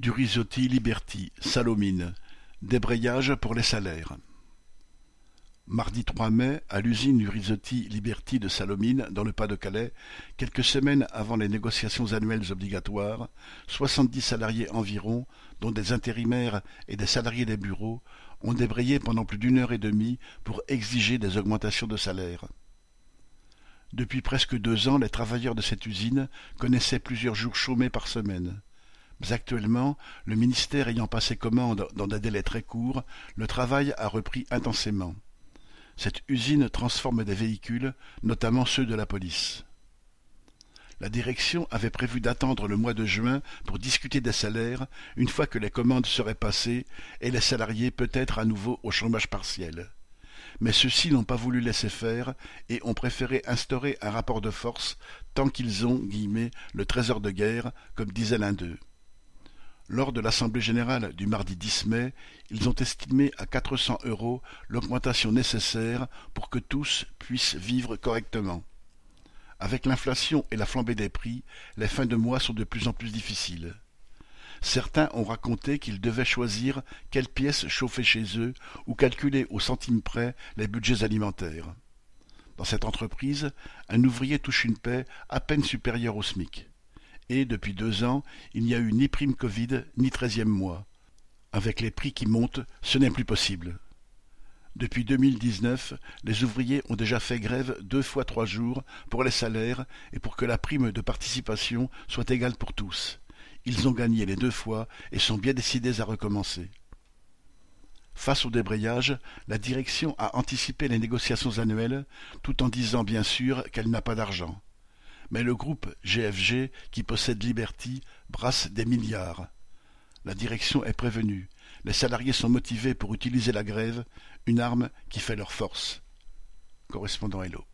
du Risotti Liberty, Salomine, débrayage pour les salaires. Mardi 3 mai, à l'usine du Risotti Liberty de Salomine, dans le Pas-de-Calais, quelques semaines avant les négociations annuelles obligatoires, soixante-dix salariés environ, dont des intérimaires et des salariés des bureaux, ont débrayé pendant plus d'une heure et demie pour exiger des augmentations de salaire. Depuis presque deux ans, les travailleurs de cette usine connaissaient plusieurs jours chômés par semaine. Actuellement, le ministère ayant passé commande dans des délais très courts, le travail a repris intensément. Cette usine transforme des véhicules, notamment ceux de la police. La direction avait prévu d'attendre le mois de juin pour discuter des salaires une fois que les commandes seraient passées et les salariés peut-être à nouveau au chômage partiel. Mais ceux-ci n'ont pas voulu laisser faire et ont préféré instaurer un rapport de force tant qu'ils ont le trésor de guerre, comme disait l'un d'eux. Lors de l'Assemblée générale du mardi 10 mai, ils ont estimé à 400 euros l'augmentation nécessaire pour que tous puissent vivre correctement. Avec l'inflation et la flambée des prix, les fins de mois sont de plus en plus difficiles. Certains ont raconté qu'ils devaient choisir quelles pièces chauffer chez eux ou calculer au centime près les budgets alimentaires. Dans cette entreprise, un ouvrier touche une paie à peine supérieure au SMIC et, depuis deux ans, il n'y a eu ni prime Covid, ni treizième mois. Avec les prix qui montent, ce n'est plus possible. Depuis 2019, les ouvriers ont déjà fait grève deux fois trois jours pour les salaires et pour que la prime de participation soit égale pour tous. Ils ont gagné les deux fois et sont bien décidés à recommencer. Face au débrayage, la direction a anticipé les négociations annuelles, tout en disant bien sûr qu'elle n'a pas d'argent mais le groupe GFG, qui possède Liberty, brasse des milliards. La direction est prévenue. Les salariés sont motivés pour utiliser la grève, une arme qui fait leur force. Correspondant Hello.